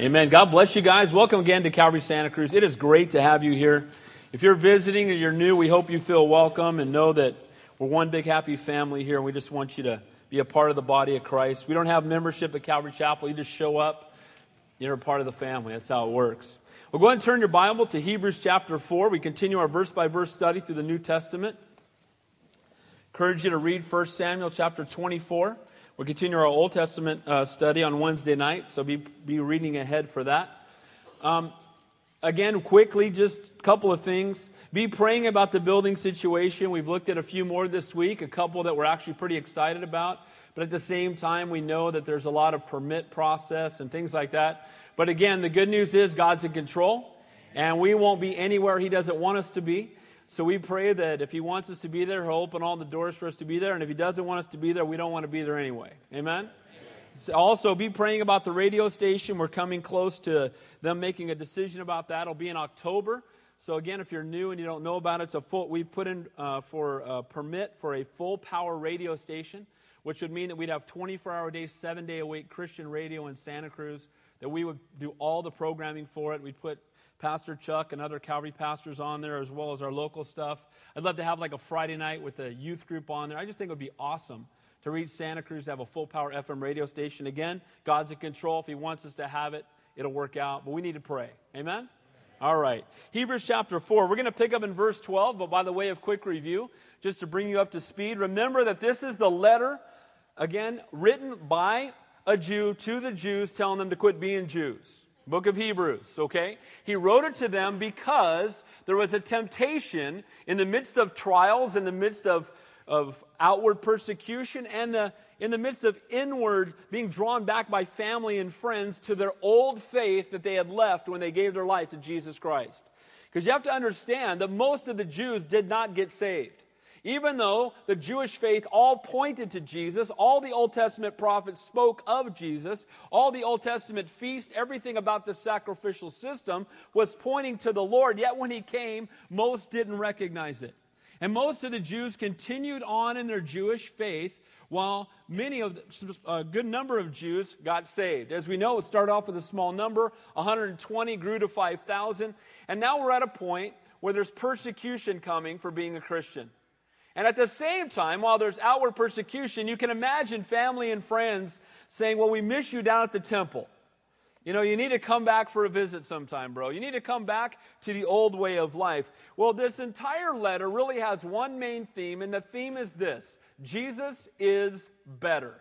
Amen. God bless you guys. Welcome again to Calvary Santa Cruz. It is great to have you here. If you're visiting or you're new, we hope you feel welcome and know that we're one big happy family here, and we just want you to be a part of the body of Christ. We don't have membership at Calvary Chapel. You just show up, you're a part of the family. That's how it works. Well, go ahead and turn your Bible to Hebrews chapter 4. We continue our verse by verse study through the New Testament. Encourage you to read 1 Samuel chapter 24. We'll continue our Old Testament uh, study on Wednesday night, so be, be reading ahead for that. Um, again, quickly, just a couple of things. Be praying about the building situation. We've looked at a few more this week, a couple that we're actually pretty excited about. But at the same time, we know that there's a lot of permit process and things like that. But again, the good news is God's in control, and we won't be anywhere He doesn't want us to be. So we pray that if He wants us to be there, He'll open all the doors for us to be there. And if He doesn't want us to be there, we don't want to be there anyway. Amen? So also, be praying about the radio station. We're coming close to them making a decision about that. It'll be in October. So again, if you're new and you don't know about it, it's a full. We've put in uh, for a permit for a full power radio station, which would mean that we'd have 24 hour day, seven day a week Christian radio in Santa Cruz. That we would do all the programming for it. We'd put Pastor Chuck and other Calvary pastors on there, as well as our local stuff. I'd love to have like a Friday night with a youth group on there. I just think it would be awesome to reach Santa Cruz, have a full power FM radio station. Again, God's in control. If He wants us to have it, it'll work out. But we need to pray. Amen? All right. Hebrews chapter 4. We're going to pick up in verse 12, but by the way of quick review, just to bring you up to speed, remember that this is the letter, again, written by a Jew to the Jews, telling them to quit being Jews. Book of Hebrews, okay? He wrote it to them because there was a temptation in the midst of trials, in the midst of, of outward persecution, and the in the midst of inward being drawn back by family and friends to their old faith that they had left when they gave their life to Jesus Christ. Because you have to understand that most of the Jews did not get saved. Even though the Jewish faith all pointed to Jesus, all the Old Testament prophets spoke of Jesus, all the Old Testament feast, everything about the sacrificial system was pointing to the Lord, yet when he came, most didn't recognize it. And most of the Jews continued on in their Jewish faith while many of the, a good number of Jews got saved. As we know, it started off with a small number, 120 grew to 5,000, and now we're at a point where there's persecution coming for being a Christian. And at the same time, while there's outward persecution, you can imagine family and friends saying, Well, we miss you down at the temple. You know, you need to come back for a visit sometime, bro. You need to come back to the old way of life. Well, this entire letter really has one main theme, and the theme is this Jesus is better.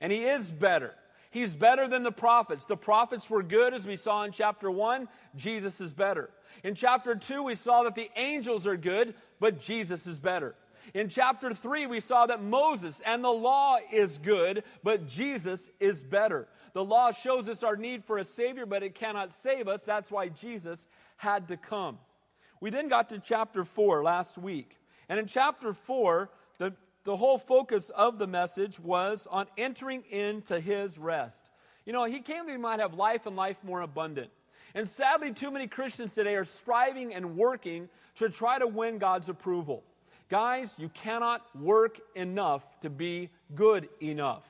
And he is better. He's better than the prophets. The prophets were good, as we saw in chapter 1. Jesus is better. In chapter 2, we saw that the angels are good, but Jesus is better. In chapter 3, we saw that Moses and the law is good, but Jesus is better. The law shows us our need for a Savior, but it cannot save us. That's why Jesus had to come. We then got to chapter 4 last week. And in chapter 4, the the whole focus of the message was on entering into his rest. You know, he came that we might have life and life more abundant. And sadly, too many Christians today are striving and working to try to win God's approval. Guys, you cannot work enough to be good enough.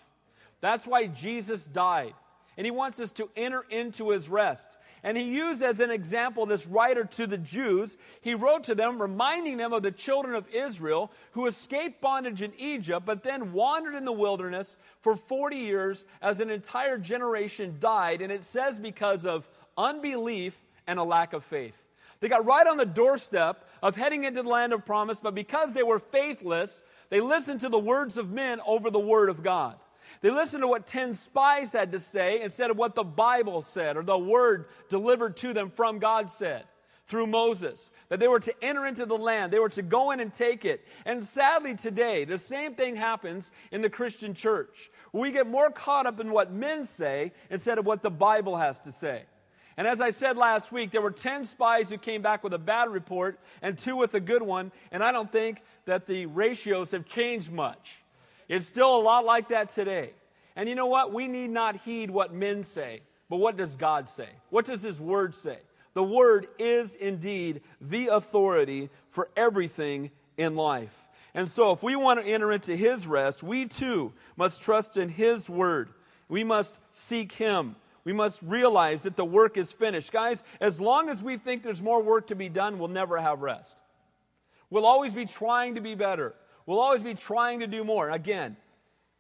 That's why Jesus died. And he wants us to enter into his rest. And he used as an example this writer to the Jews. He wrote to them, reminding them of the children of Israel who escaped bondage in Egypt, but then wandered in the wilderness for 40 years as an entire generation died. And it says because of unbelief and a lack of faith. They got right on the doorstep of heading into the land of promise, but because they were faithless, they listened to the words of men over the word of God. They listened to what 10 spies had to say instead of what the Bible said or the word delivered to them from God said through Moses. That they were to enter into the land, they were to go in and take it. And sadly, today, the same thing happens in the Christian church. We get more caught up in what men say instead of what the Bible has to say. And as I said last week, there were 10 spies who came back with a bad report and two with a good one, and I don't think that the ratios have changed much. It's still a lot like that today. And you know what? We need not heed what men say, but what does God say? What does His Word say? The Word is indeed the authority for everything in life. And so, if we want to enter into His rest, we too must trust in His Word. We must seek Him We must realize that the work is finished. Guys, as long as we think there's more work to be done, we'll never have rest. We'll always be trying to be better. We'll always be trying to do more. Again,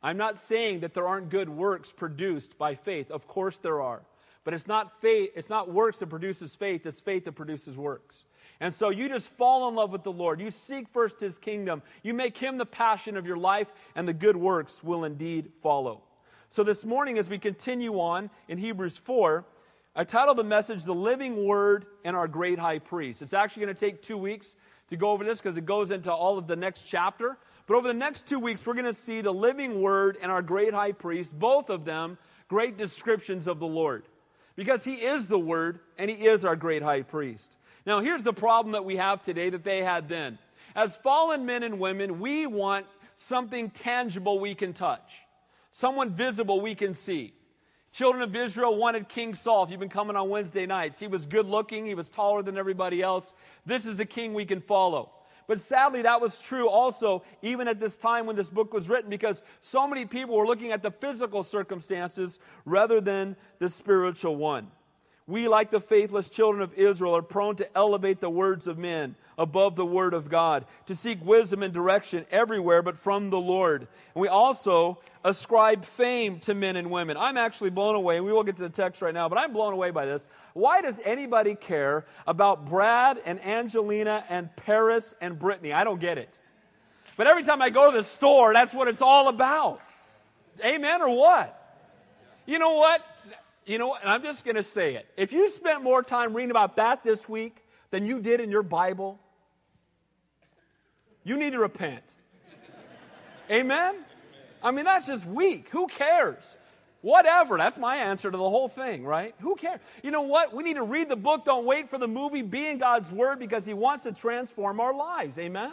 I'm not saying that there aren't good works produced by faith. Of course there are. But it's not faith, it's not works that produces faith, it's faith that produces works. And so you just fall in love with the Lord. You seek first his kingdom. You make him the passion of your life, and the good works will indeed follow. So this morning, as we continue on in Hebrews 4, I titled the message The Living Word and Our Great High Priest. It's actually going to take two weeks to go over this because it goes into all of the next chapter. But over the next two weeks, we're going to see the living word and our great high priest, both of them great descriptions of the Lord. Because he is the word and he is our great high priest. Now, here's the problem that we have today that they had then. As fallen men and women, we want something tangible we can touch, someone visible we can see. Children of Israel wanted King Saul. If you've been coming on Wednesday nights, he was good looking, he was taller than everybody else. This is a king we can follow. But sadly, that was true also even at this time when this book was written because so many people were looking at the physical circumstances rather than the spiritual one. We, like the faithless children of Israel, are prone to elevate the words of men above the word of God, to seek wisdom and direction everywhere but from the Lord. And we also ascribe fame to men and women. I'm actually blown away, and we will get to the text right now, but I'm blown away by this. Why does anybody care about Brad and Angelina and Paris and Britney? I don't get it. But every time I go to the store, that's what it's all about. Amen or what? You know what? You know what? And I'm just going to say it. If you spent more time reading about that this week than you did in your Bible, you need to repent. Amen? I mean, that's just weak. Who cares? Whatever. That's my answer to the whole thing, right? Who cares? You know what? We need to read the book. Don't wait for the movie. Be in God's Word because He wants to transform our lives. Amen?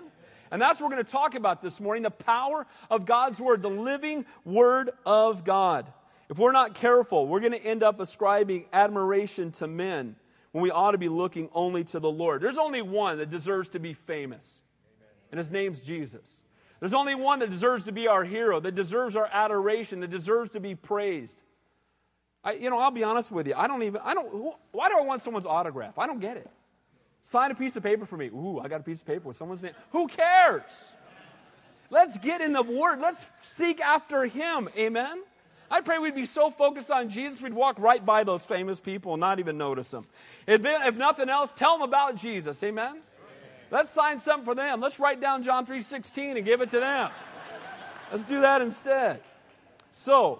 And that's what we're going to talk about this morning the power of God's Word, the living Word of God. If we're not careful, we're going to end up ascribing admiration to men when we ought to be looking only to the Lord. There's only one that deserves to be famous, and his name's Jesus. There's only one that deserves to be our hero, that deserves our adoration, that deserves to be praised. I, you know, I'll be honest with you. I don't even, I don't, why do I want someone's autograph? I don't get it. Sign a piece of paper for me. Ooh, I got a piece of paper with someone's name. Who cares? Let's get in the Word. Let's seek after Him. Amen? I pray we'd be so focused on Jesus, we'd walk right by those famous people and not even notice them. If, if nothing else, tell them about Jesus. Amen? Amen? Let's sign something for them. Let's write down John 3.16 and give it to them. Let's do that instead. So,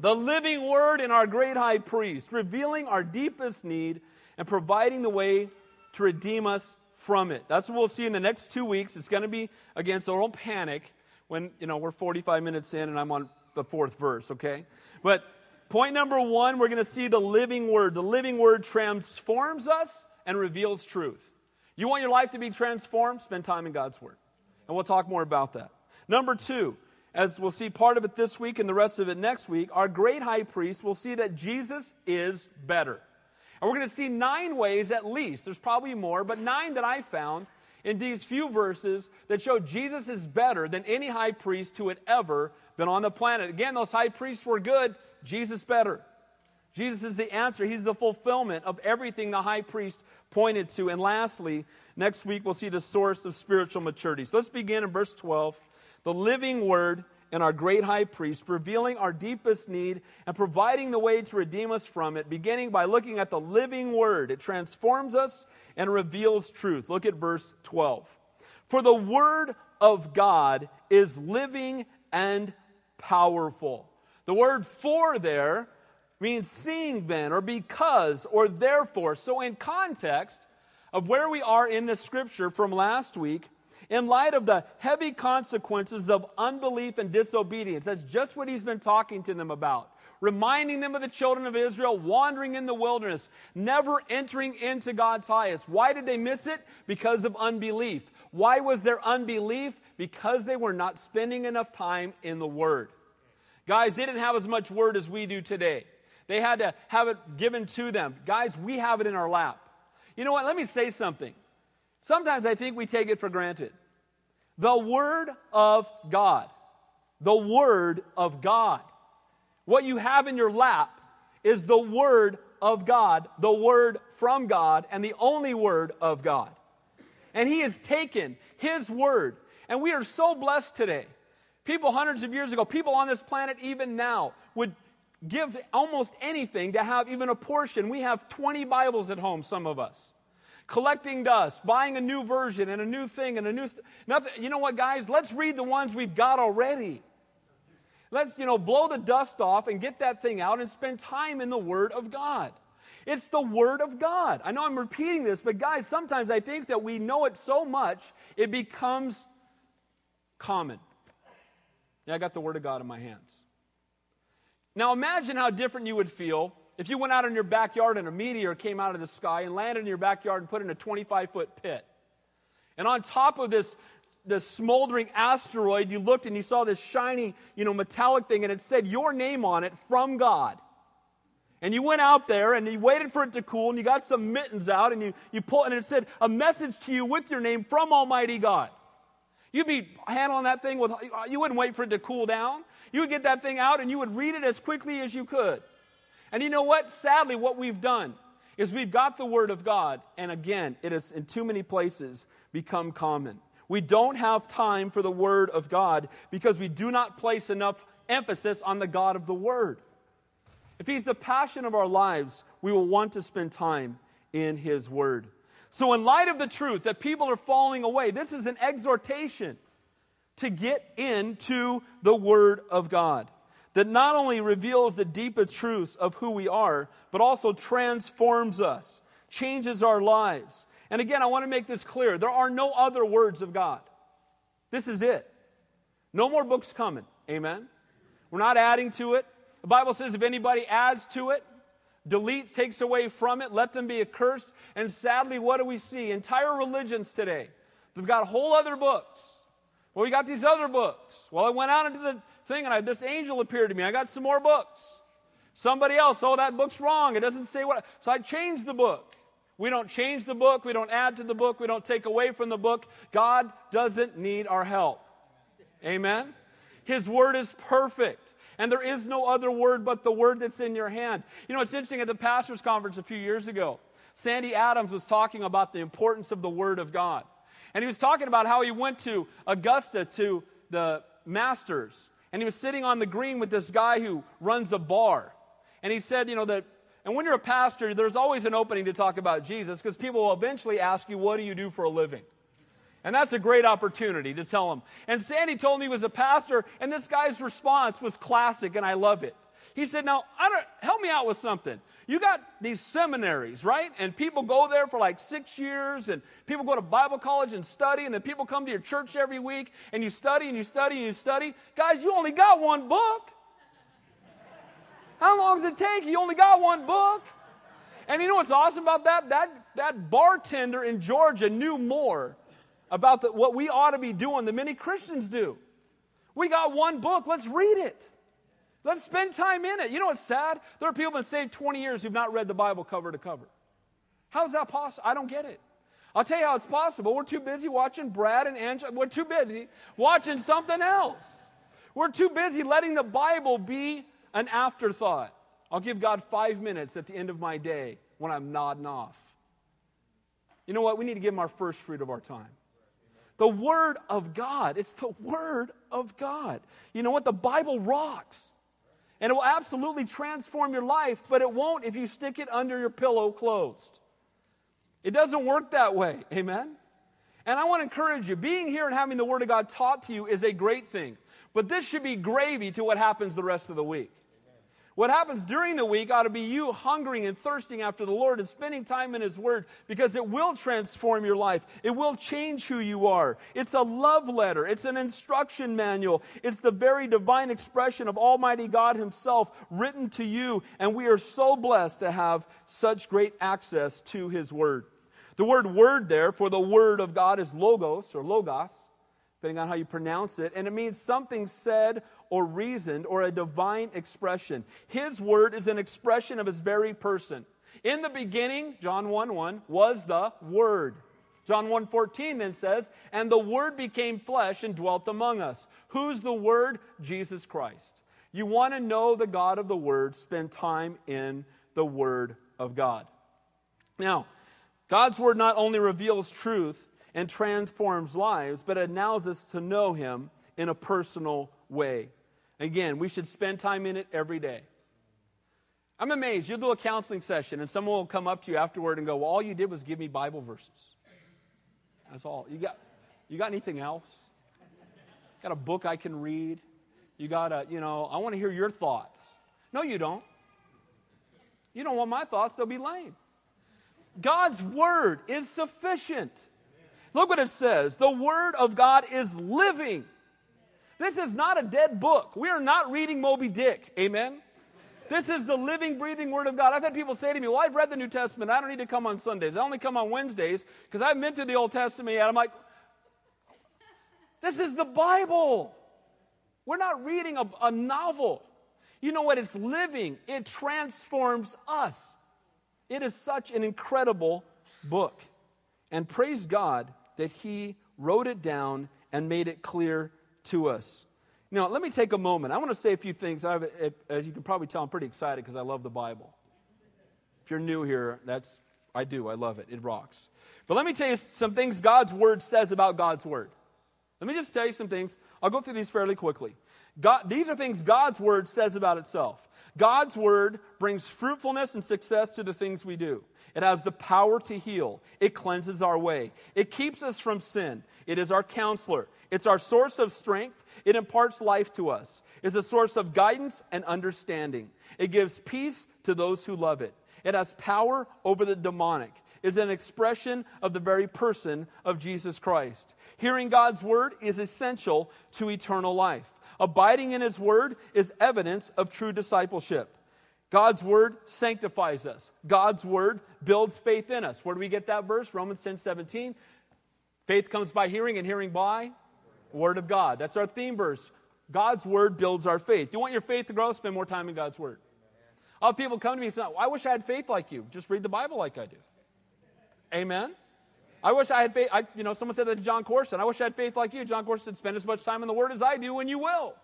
the living word in our great high priest, revealing our deepest need and providing the way to redeem us from it. That's what we'll see in the next two weeks. It's going to be against our own panic when, you know, we're 45 minutes in and I'm on the fourth verse, okay? But point number one, we're going to see the living word. The living word transforms us and reveals truth. You want your life to be transformed? Spend time in God's word. And we'll talk more about that. Number two, as we'll see part of it this week and the rest of it next week, our great high priest will see that Jesus is better. And we're going to see nine ways at least, there's probably more, but nine that I found in these few verses that show Jesus is better than any high priest who had ever been on the planet. Again, those high priests were good, Jesus better. Jesus is the answer. He's the fulfillment of everything the high priest pointed to. And lastly, next week we'll see the source of spiritual maturity. So let's begin in verse 12. The living word and our great high priest, revealing our deepest need and providing the way to redeem us from it, beginning by looking at the living word. It transforms us and reveals truth. Look at verse 12. For the word of God is living and powerful. The word for there means seeing then, or because, or therefore. So, in context of where we are in the scripture from last week, in light of the heavy consequences of unbelief and disobedience, that's just what he's been talking to them about. Reminding them of the children of Israel wandering in the wilderness, never entering into God's highest. Why did they miss it? Because of unbelief. Why was there unbelief? Because they were not spending enough time in the Word. Guys, they didn't have as much Word as we do today. They had to have it given to them. Guys, we have it in our lap. You know what? Let me say something. Sometimes I think we take it for granted. The Word of God. The Word of God. What you have in your lap is the Word of God, the Word from God, and the only Word of God. And He has taken His Word, and we are so blessed today. People hundreds of years ago, people on this planet even now, would give almost anything to have even a portion. We have 20 Bibles at home, some of us. Collecting dust, buying a new version and a new thing and a new st- nothing. You know what, guys? Let's read the ones we've got already. Let's, you know, blow the dust off and get that thing out and spend time in the Word of God. It's the Word of God. I know I'm repeating this, but guys, sometimes I think that we know it so much it becomes common. Yeah, I got the Word of God in my hands. Now imagine how different you would feel if you went out in your backyard and a meteor came out of the sky and landed in your backyard and put in a 25 foot pit. And on top of this, this smoldering asteroid, you looked and you saw this shiny, you know, metallic thing, and it said your name on it from God. And you went out there and you waited for it to cool, and you got some mittens out, and you, you pull, and it said a message to you with your name from Almighty God. You'd be handling that thing with, you wouldn't wait for it to cool down. You would get that thing out and you would read it as quickly as you could. And you know what? Sadly, what we've done is we've got the Word of God, and again, it has in too many places become common. We don't have time for the Word of God because we do not place enough emphasis on the God of the Word. If He's the passion of our lives, we will want to spend time in His Word. So, in light of the truth that people are falling away, this is an exhortation to get into the Word of God that not only reveals the deepest truths of who we are, but also transforms us, changes our lives. And again, I want to make this clear there are no other words of God. This is it. No more books coming. Amen. We're not adding to it. The Bible says if anybody adds to it, deletes, takes away from it, let them be accursed. And sadly, what do we see? Entire religions today. They've got whole other books. Well, we got these other books. Well, I went out into the thing and I, this angel appeared to me. I got some more books. Somebody else, oh, that book's wrong. It doesn't say what. So I changed the book. We don't change the book. We don't add to the book. We don't take away from the book. God doesn't need our help. Amen? His word is perfect. And there is no other word but the word that's in your hand. You know, it's interesting at the pastor's conference a few years ago, Sandy Adams was talking about the importance of the word of God. And he was talking about how he went to Augusta to the Masters. And he was sitting on the green with this guy who runs a bar. And he said, you know, that, and when you're a pastor, there's always an opening to talk about Jesus because people will eventually ask you, what do you do for a living? And that's a great opportunity to tell them. And Sandy told me he was a pastor, and this guy's response was classic, and I love it. He said, Now, help me out with something. You got these seminaries, right? And people go there for like six years, and people go to Bible college and study, and then people come to your church every week, and you study and you study and you study. Guys, you only got one book. How long does it take? You only got one book. And you know what's awesome about that? That, that bartender in Georgia knew more about the, what we ought to be doing than many Christians do. We got one book, let's read it. Let's spend time in it. You know what's sad? There are people who've been saved 20 years who've not read the Bible cover to cover. How is that possible? I don't get it. I'll tell you how it's possible. We're too busy watching Brad and Angela. We're too busy watching something else. We're too busy letting the Bible be an afterthought. I'll give God five minutes at the end of my day when I'm nodding off. You know what? We need to give Him our first fruit of our time. The Word of God. It's the Word of God. You know what? The Bible rocks. And it will absolutely transform your life, but it won't if you stick it under your pillow closed. It doesn't work that way. Amen? And I want to encourage you being here and having the Word of God taught to you is a great thing. But this should be gravy to what happens the rest of the week. What happens during the week ought to be you hungering and thirsting after the Lord and spending time in His Word because it will transform your life. It will change who you are. It's a love letter, it's an instruction manual. It's the very divine expression of Almighty God Himself written to you. And we are so blessed to have such great access to His Word. The word word there for the Word of God is logos or logos depending on how you pronounce it, and it means something said or reasoned or a divine expression. His word is an expression of his very person. In the beginning, John 1 1, was the Word. John 1:14 then says, "And the word became flesh and dwelt among us." Who's the word? Jesus Christ. You want to know the God of the Word, spend time in the Word of God. Now, God's Word not only reveals truth and transforms lives, but it allows us to know Him in a personal way. Again, we should spend time in it every day. I'm amazed. You'll do a counseling session, and someone will come up to you afterward and go, Well, all you did was give me Bible verses. That's all. You got, you got anything else? Got a book I can read? You got a, you know, I want to hear your thoughts. No, you don't. You don't want my thoughts, they'll be lame. God's word is sufficient. Look what it says the word of God is living. This is not a dead book. We are not reading Moby Dick. Amen. This is the living, breathing Word of God. I've had people say to me, Well, I've read the New Testament. I don't need to come on Sundays. I only come on Wednesdays because I've been to the Old Testament yet. I'm like, This is the Bible. We're not reading a, a novel. You know what? It's living, it transforms us. It is such an incredible book. And praise God that He wrote it down and made it clear to us. Now, let me take a moment. I want to say a few things. Have, as you can probably tell, I'm pretty excited because I love the Bible. If you're new here, that's I do. I love it. It rocks. But let me tell you some things God's Word says about God's Word. Let me just tell you some things. I'll go through these fairly quickly. God, these are things God's Word says about itself. God's Word brings fruitfulness and success to the things we do. It has the power to heal. It cleanses our way. It keeps us from sin. It is our counselor. It's our source of strength. It imparts life to us. It's a source of guidance and understanding. It gives peace to those who love it. It has power over the demonic. Is an expression of the very person of Jesus Christ. Hearing God's word is essential to eternal life. Abiding in his word is evidence of true discipleship. God's word sanctifies us. God's word builds faith in us. Where do we get that verse? Romans 10 17. Faith comes by hearing, and hearing by Word of God. That's our theme verse. God's Word builds our faith. You want your faith to grow? Spend more time in God's Word. All people come to me and say, I wish I had faith like you. Just read the Bible like I do. Amen. I wish I had faith. I, you know, someone said that to Jon Courson. I wish I had faith like you. Jon Courson said, spend as much time in the Word as I do, and you will.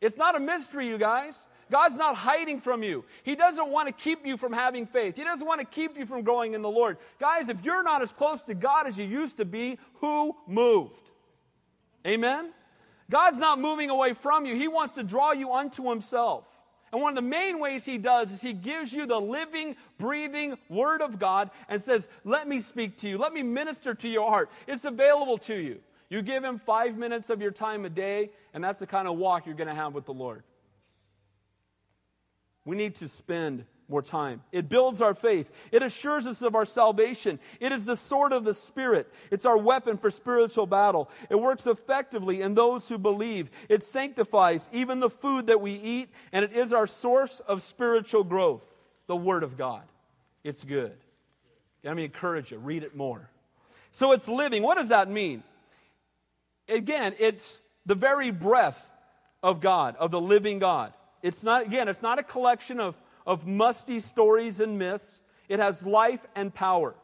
It's not a mystery, you guys. God's not hiding from you. He doesn't want to keep you from having faith. He doesn't want to keep you from growing in the Lord. Guys, if you're not as close to God as you used to be, who moved? Amen? God's not moving away from you. He wants to draw you unto Himself. And one of the main ways He does is He gives you the living, breathing Word of God and says, Let me speak to you. Let me minister to your heart. It's available to you. You give Him five minutes of your time a day, and that's the kind of walk you're going to have with the Lord. We need to spend more time. It builds our faith. It assures us of our salvation. It is the sword of the Spirit. It's our weapon for spiritual battle. It works effectively in those who believe. It sanctifies even the food that we eat, and it is our source of spiritual growth. The Word of God. It's good. Let me encourage you, read it more. So it's living. What does that mean? Again, it's the very breath of God, of the living God. It's not, again, it's not a collection of, of musty stories and myths. It has life and power.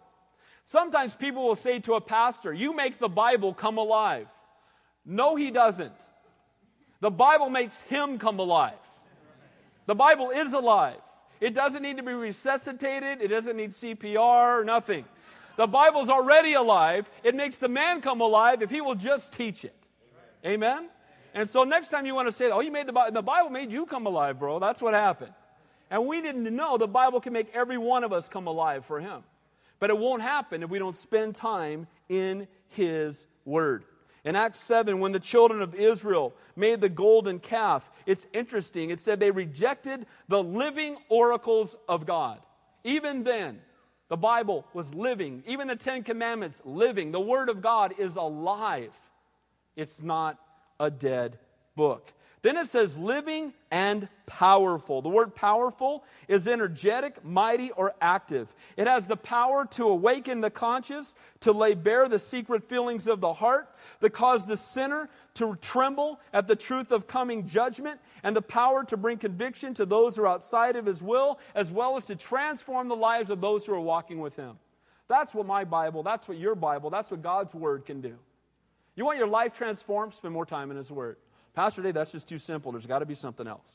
Sometimes people will say to a pastor, You make the Bible come alive. No, he doesn't. The Bible makes him come alive. The Bible is alive. It doesn't need to be resuscitated, it doesn't need CPR, or nothing. The Bible's already alive. It makes the man come alive if he will just teach it. Amen? And so next time you want to say, oh, you made the Bible, the Bible made you come alive, bro. That's what happened. And we didn't know the Bible can make every one of us come alive for Him. But it won't happen if we don't spend time in His Word. In Acts 7, when the children of Israel made the golden calf, it's interesting. It said they rejected the living oracles of God. Even then, the Bible was living. Even the Ten Commandments, living. The Word of God is alive. It's not a dead book. Then it says living and powerful. The word powerful is energetic, mighty, or active. It has the power to awaken the conscious, to lay bare the secret feelings of the heart, that cause the sinner to tremble at the truth of coming judgment, and the power to bring conviction to those who are outside of his will, as well as to transform the lives of those who are walking with him. That's what my Bible, that's what your Bible, that's what God's Word can do. You want your life transformed? Spend more time in His Word. Pastor Dave, that's just too simple. There's got to be something else.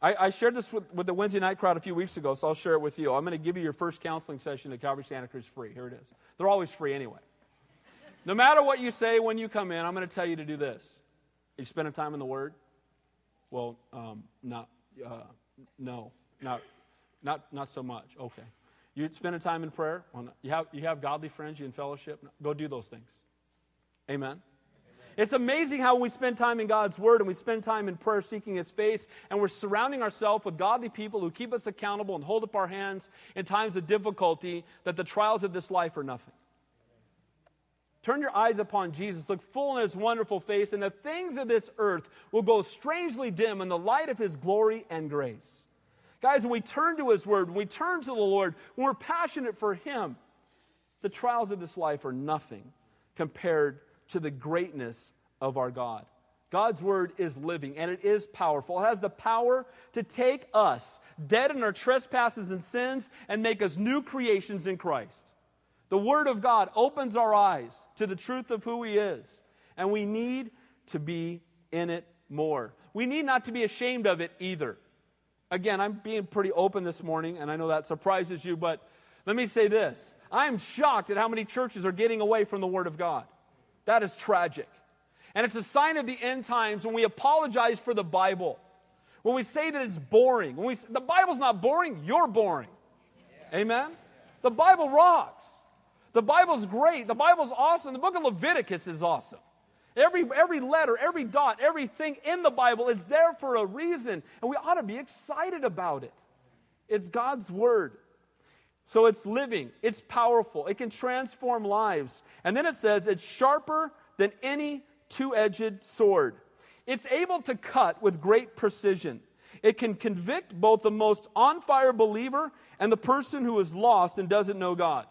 I, I shared this with, with, the Wednesday night crowd a few weeks ago, so I'll share it with you. I'm going to give you your first counseling session at Calvary Santa Cruz free. Here it is. They're always free anyway. No matter what you say when you come in, I'm going to tell you to do this. Are you spending time in the Word? Well, um, not, uh, no, not, not, not so much. Okay. You spending time in prayer? Well, you, have, you have godly friends, you in fellowship? Go do those things. Amen. It's amazing how we spend time in God's Word and we spend time in prayer seeking His face, and we're surrounding ourselves with godly people who keep us accountable and hold up our hands in times of difficulty, that the trials of this life are nothing. Turn your eyes upon Jesus, look full in His wonderful face, and the things of this earth will go strangely dim in the light of His glory and grace. Guys, when we turn to His Word, when we turn to the Lord, when we're passionate for Him, the trials of this life are nothing compared to the greatness of our God. God's word is living and it is powerful. It has the power to take us, dead in our trespasses and sins, and make us new creations in Christ. The word of God opens our eyes to the truth of who He is, and we need to be in it more. We need not to be ashamed of it either. Again, I'm being pretty open this morning, and I know that surprises you, but let me say this. I'm shocked at how many churches are getting away from the Word of God. That is tragic. And it's a sign of the end times when we apologize for the Bible. When we say that it's boring. When we, the Bible's not boring, you're boring. Amen? The Bible rocks. The Bible's great. The Bible's awesome. The book of Leviticus is awesome. Every, every letter, every dot, everything in the Bible, it's there for a reason. And we ought to be excited about it. It's God's Word. So it's living, it's powerful, it can transform lives. And then it says it's sharper than any two edged sword. It's able to cut with great precision. It can convict both the most on fire believer and the person who is lost and doesn't know God.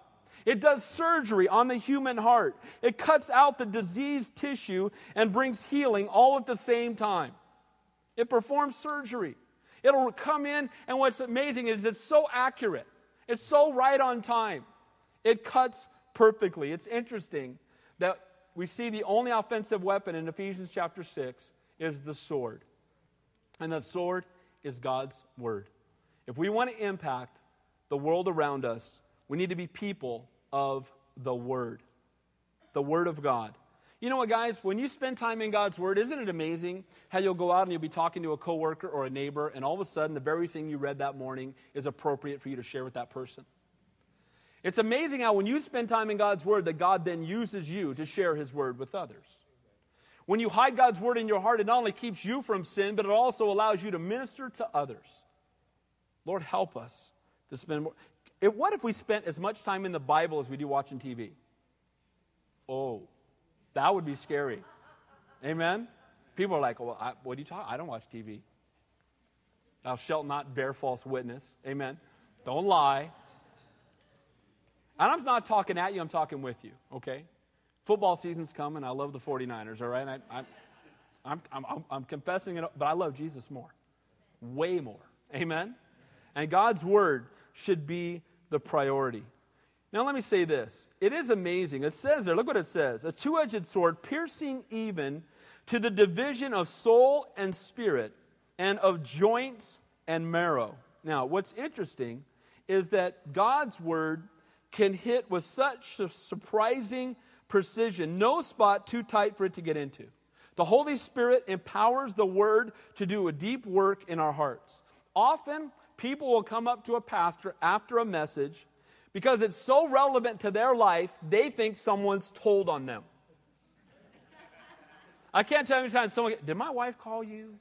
It does surgery on the human heart. It cuts out the diseased tissue and brings healing all at the same time. It performs surgery. It'll come in, and what's amazing is it's so accurate. It's so right on time. It cuts perfectly. It's interesting that we see the only offensive weapon in Ephesians chapter 6 is the sword. And the sword is God's word. If we want to impact the world around us, we need to be people of the word, the word of God. You know what, guys? When you spend time in God's Word, isn't it amazing how you'll go out and you'll be talking to a coworker or a neighbor, and all of a sudden, the very thing you read that morning is appropriate for you to share with that person? It's amazing how when you spend time in God's Word, that God then uses you to share His Word with others. When you hide God's Word in your heart, it not only keeps you from sin, but it also allows you to minister to others. Lord, help us to spend more. what if we spent as much time in the Bible as we do watching TV? Oh, that would be scary. Amen? People are like, well, I, what do you talk? I don't watch TV. Thou shalt not bear false witness. Amen. Don't lie. And I'm not talking at you, I'm talking with you, okay? Football season's coming. I love the 49ers, all right? I, I, I'm, I'm, I'm confessing it, but I love Jesus more. Way more. Amen? And God's word should be the priority. Now, let me say this. It is amazing. It says there, look what it says a two edged sword piercing even to the division of soul and spirit and of joints and marrow. Now, what's interesting is that God's word can hit with such surprising precision, no spot too tight for it to get into. The Holy Spirit empowers the word to do a deep work in our hearts. Often, people will come up to a pastor after a message because it's so relevant to their life, they think someone's told on them. I can't tell you how many times someone, did my wife call you?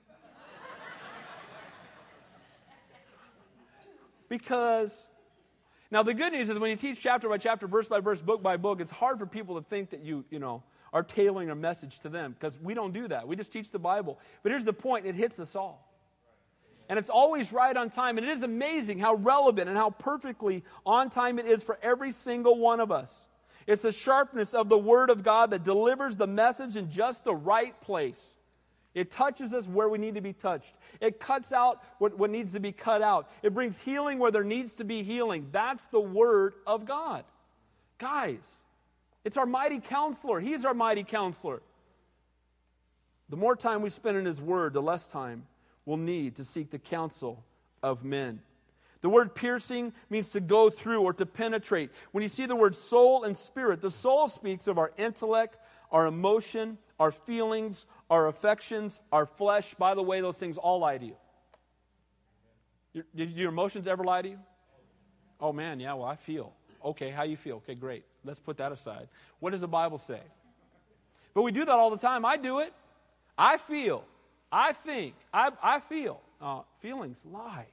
because, now the good news is when you teach chapter by chapter, verse by verse, book by book, it's hard for people to think that you, you know, are tailoring a message to them because we don't do that. We just teach the Bible. But here's the point it hits us all and it's always right on time. And it is amazing how relevant and how perfectly on time it is for every single one of us. It's the sharpness of the Word of God that delivers the message in just the right place. It touches us where we need to be touched. It cuts out what, what needs to be cut out. It brings healing where there needs to be healing. That's the Word of God. Guys, it's our mighty counselor. He's our mighty counselor. The more time we spend in His Word, the less time we'll need to seek the counsel of men. The word piercing means to go through or to penetrate. When you see the word soul and spirit, the soul speaks of our intellect, our emotion, our feelings, our affections, our flesh. By the way, those things all lie to you. Your, your emotions ever lie to you? Oh man, yeah, well, I feel. Okay, how you feel? Okay, great. Let's put that aside. What does the Bible say? But we do that all the time. I do it. I feel. I think. I, I feel. Uh, feelings lie.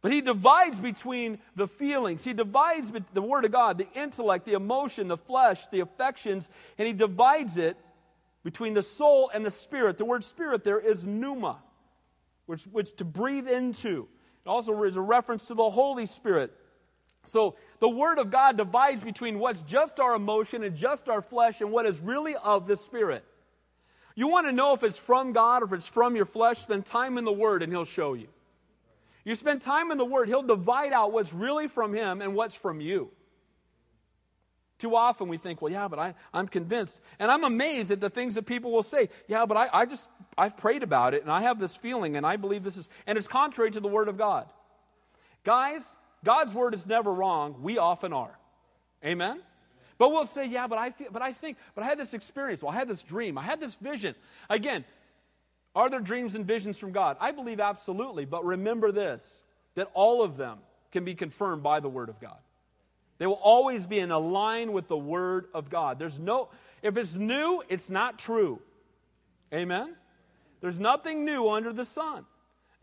But he divides between the feelings. He divides the Word of God, the intellect, the emotion, the flesh, the affections, and he divides it between the soul and the spirit. The word spirit there is pneuma, which, which to breathe into. It also is a reference to the Holy Spirit. So the Word of God divides between what's just our emotion and just our flesh and what is really of the Spirit. You want to know if it's from God or if it's from your flesh, spend time in the Word and He'll show you. You spend time in the Word, He'll divide out what's really from Him and what's from you. Too often we think, well, yeah, but I, I'm convinced. And I'm amazed at the things that people will say. Yeah, but I, I just, I've prayed about it and I have this feeling and I believe this is, and it's contrary to the Word of God. Guys, God's Word is never wrong. We often are. Amen? But we'll say, yeah, but I feel, but I think, but I had this experience. Well, I had this dream. I had this vision. Again, are there dreams and visions from God? I believe absolutely, but remember this that all of them can be confirmed by the Word of God. They will always be in line with the Word of God. There's no, if it's new, it's not true. Amen? There's nothing new under the sun.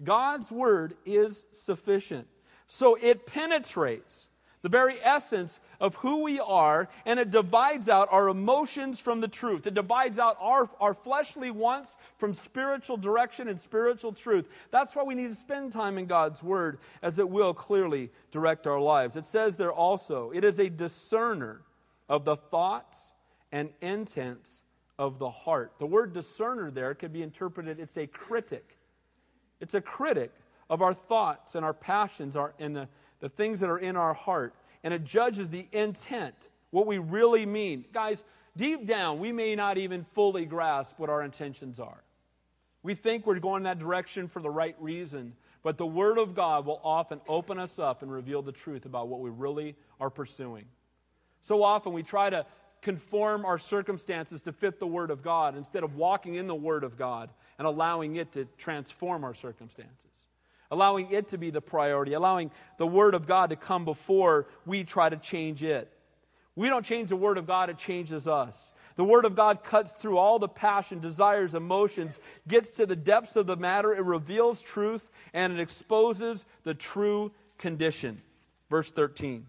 God's Word is sufficient. So it penetrates the very essence of who we are, and it divides out our emotions from the truth. It divides out our, our fleshly wants from spiritual direction and spiritual truth. That's why we need to spend time in God's Word, as it will clearly direct our lives. It says there also, it is a discerner of the thoughts and intents of the heart. The word discerner there could be interpreted, it's a critic. It's a critic of our thoughts and our passions our, and the the things that are in our heart, and it judges the intent, what we really mean. Guys, deep down, we may not even fully grasp what our intentions are. We think we're going that direction for the right reason, but the Word of God will often open us up and reveal the truth about what we really are pursuing. So often we try to conform our circumstances to fit the Word of God instead of walking in the Word of God and allowing it to transform our circumstances allowing it to be the priority, allowing the Word of God to come before we try to change it. We don't change the Word of God, it changes us. The Word of God cuts through all the passion, desires, emotions, gets to the depths of the matter. It reveals truth and it exposes the true condition. Verse 13.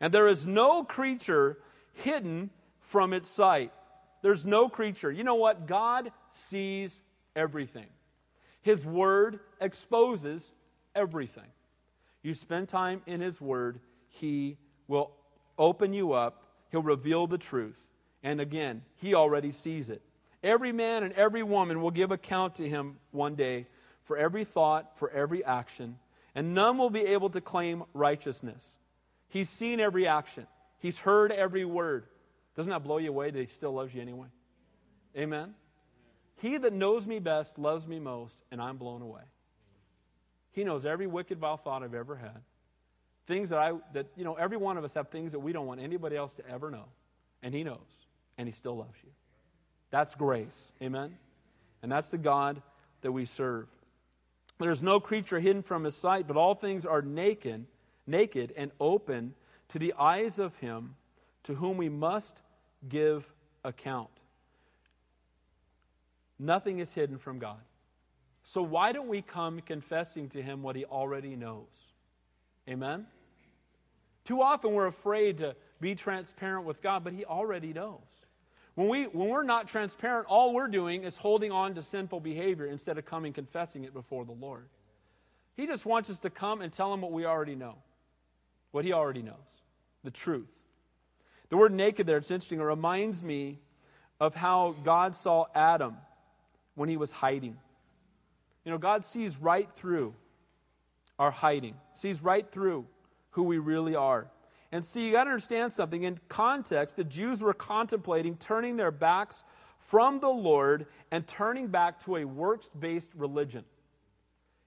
And there is no creature hidden from its sight. There's no creature. You know what? God sees everything. His Word exposes everything. You spend time in His Word, He will open you up, He'll reveal the truth. And again, He already sees it. Every man and every woman will give account to Him one day for every thought, for every action, and none will be able to claim righteousness. He's seen every action, He's heard every word. Doesn't that blow you away that He still loves you anyway? Amen? He that knows me best loves me most, and I'm blown away. He knows every wicked, vile thought I've ever had. Things that I, that, you know, every one of us have things that we don't want anybody else to ever know. And He knows. And He still loves you. That's grace. Amen? And that's the God that we serve. There's no creature hidden from His sight, but all things are naked, naked and open to the eyes of Him to whom we must give account. Nothing is hidden from God. So why don't we come confessing to Him what He already knows? Amen? Too often we're afraid to be transparent with God, but He already knows. When, we, when we're not transparent, all we're doing is holding on to sinful behavior instead of coming confessing it before the Lord. He just wants us to come and tell Him what we already know, what He already knows, the truth. The word naked there, it's interesting. It reminds me of how God saw Adam when he was hiding. You know, God sees right through our hiding, sees right through who we really are. And see, you got to understand something. In context, the Jews were contemplating turning their backs from the Lord and turning back to a works based religion.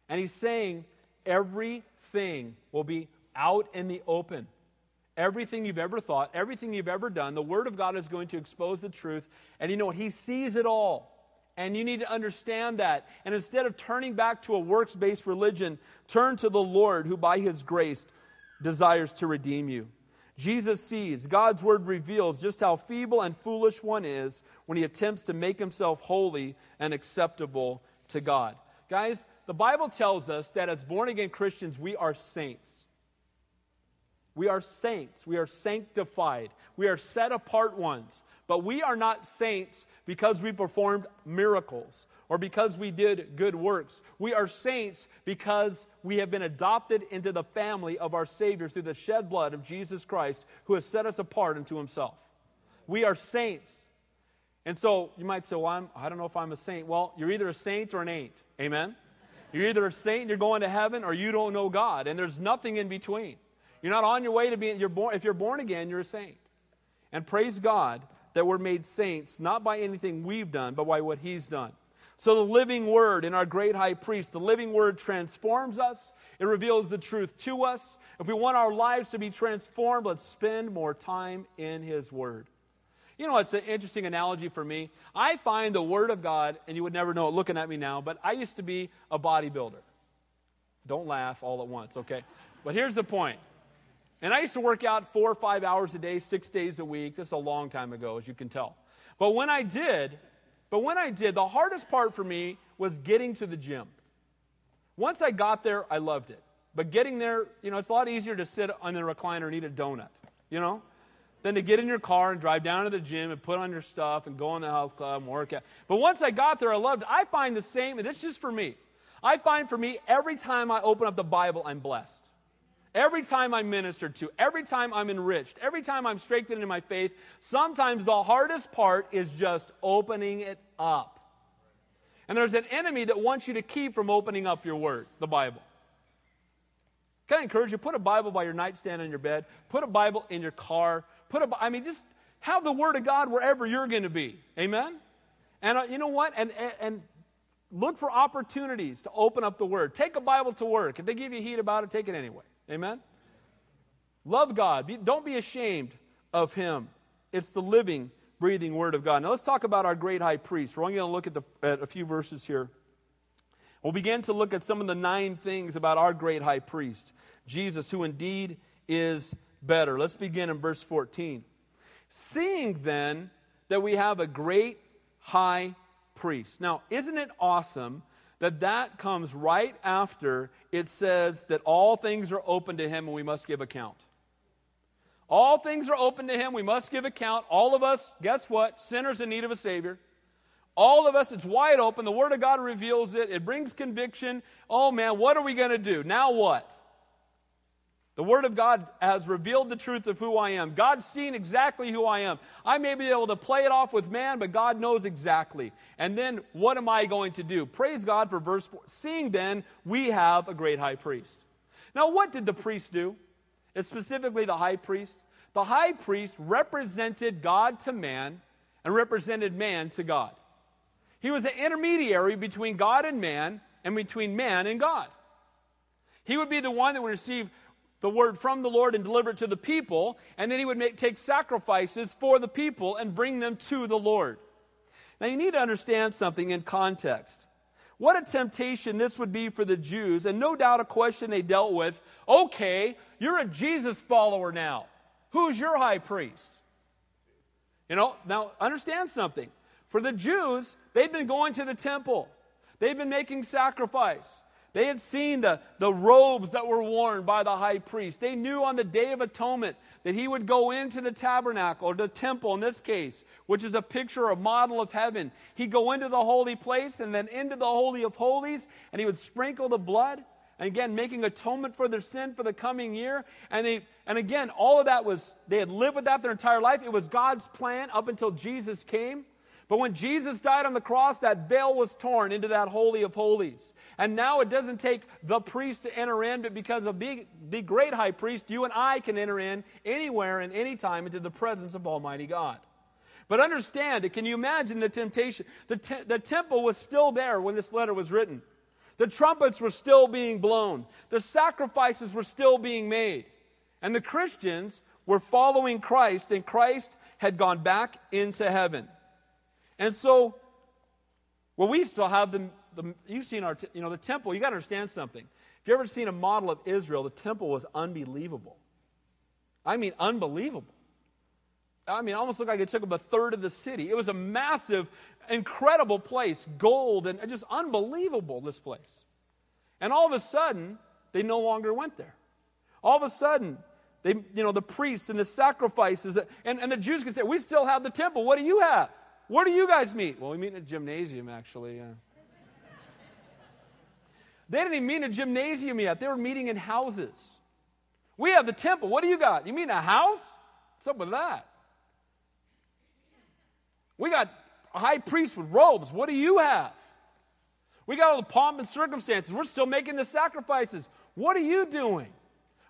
And he's saying everything will be out in the open. Everything you've ever thought, everything you've ever done, the Word of God is going to expose the truth. And you know what? He sees it all. And you need to understand that. And instead of turning back to a works based religion, turn to the Lord who, by His grace, desires to redeem you. Jesus sees, God's word reveals just how feeble and foolish one is when he attempts to make himself holy and acceptable to God. Guys, the Bible tells us that as born again Christians, we are saints. We are saints. We are sanctified. We are set apart ones. But we are not saints because we performed miracles or because we did good works. We are saints because we have been adopted into the family of our Savior through the shed blood of Jesus Christ, who has set us apart unto Himself. We are saints. And so you might say, Well, I'm, I don't know if I'm a saint. Well, you're either a saint or an ain't. Amen? You're either a saint and you're going to heaven or you don't know God. And there's nothing in between. You're not on your way to being, you're born, if you're born again, you're a saint. And praise God that we're made saints, not by anything we've done, but by what He's done. So, the living word in our great high priest, the living word transforms us. It reveals the truth to us. If we want our lives to be transformed, let's spend more time in his word. You know, it's an interesting analogy for me. I find the word of God, and you would never know it looking at me now, but I used to be a bodybuilder. Don't laugh all at once, okay? But here's the point and I used to work out four or five hours a day, six days a week. This is a long time ago, as you can tell. But when I did, but when I did, the hardest part for me was getting to the gym. Once I got there, I loved it. But getting there, you know, it's a lot easier to sit on the recliner and eat a donut, you know, than to get in your car and drive down to the gym and put on your stuff and go in the health club and work out. But once I got there, I loved it. I find the same, and it's just for me. I find for me, every time I open up the Bible, I'm blessed. Every time I'm ministered to, every time I'm enriched, every time I'm strengthened in my faith, sometimes the hardest part is just opening it up. And there's an enemy that wants you to keep from opening up your word, the Bible. Can I encourage you? Put a Bible by your nightstand on your bed. Put a Bible in your car. Put a, I mean, just have the Word of God wherever you're going to be. Amen? And uh, you know what? And, and, and look for opportunities to open up the Word. Take a Bible to work. If they give you heat about it, take it anyway. Amen? Love God. Be, don't be ashamed of Him. It's the living, breathing Word of God. Now let's talk about our great high priest. We're only going to look at, the, at a few verses here. We'll begin to look at some of the nine things about our great high priest, Jesus, who indeed is better. Let's begin in verse 14. Seeing then that we have a great high priest. Now, isn't it awesome that that comes right after it says that all things are open to him and we must give account. All things are open to him. We must give account. All of us, guess what? Sinners in need of a Savior. All of us, it's wide open. The Word of God reveals it. It brings conviction. Oh man, what are we going to do? Now what? The Word of God has revealed the truth of who I am. God's seen exactly who I am. I may be able to play it off with man, but God knows exactly. And then what am I going to do? Praise God for verse 4. Seeing then, we have a great high priest. Now, what did the priest do? It's specifically the high priest. The high priest represented God to man and represented man to God. He was an intermediary between God and man and between man and God. He would be the one that would receive the word from the Lord and deliver it to the people, and then he would make, take sacrifices for the people and bring them to the Lord. Now, you need to understand something in context. What a temptation this would be for the Jews, and no doubt a question they dealt with. Okay, you're a Jesus follower now. Who's your high priest? You know, now understand something. For the Jews, they've been going to the temple, they've been making sacrifice. They had seen the, the robes that were worn by the high priest. They knew on the Day of Atonement that he would go into the tabernacle, or the temple in this case, which is a picture, a model of heaven. He'd go into the holy place and then into the Holy of Holies, and he would sprinkle the blood. And again, making atonement for their sin for the coming year. And, they, and again, all of that was, they had lived with that their entire life. It was God's plan up until Jesus came. But when Jesus died on the cross, that veil was torn into that Holy of Holies. And now it doesn't take the priest to enter in, but because of the, the great high priest, you and I can enter in anywhere and anytime into the presence of Almighty God. But understand it. Can you imagine the temptation? The, te- the temple was still there when this letter was written. The trumpets were still being blown. The sacrifices were still being made. And the Christians were following Christ, and Christ had gone back into heaven. And so, well, we still have the, the you've seen our, you know, the temple. You got to understand something. If you ever seen a model of Israel, the temple was unbelievable. I mean, unbelievable. I mean, almost looked like it took up a third of the city. It was a massive, incredible place, gold, and just unbelievable, this place. And all of a sudden, they no longer went there. All of a sudden, they, you know, the priests and the sacrifices, and, and the Jews could say, We still have the temple. What do you have? Where do you guys meet? Well, we meet in a gymnasium, actually. Uh, they didn't even meet in a gymnasium yet. They were meeting in houses. We have the temple. What do you got? You mean a house? What's up with that? We got a high priest with robes. What do you have? We got all the pomp and circumstances. We're still making the sacrifices. What are you doing?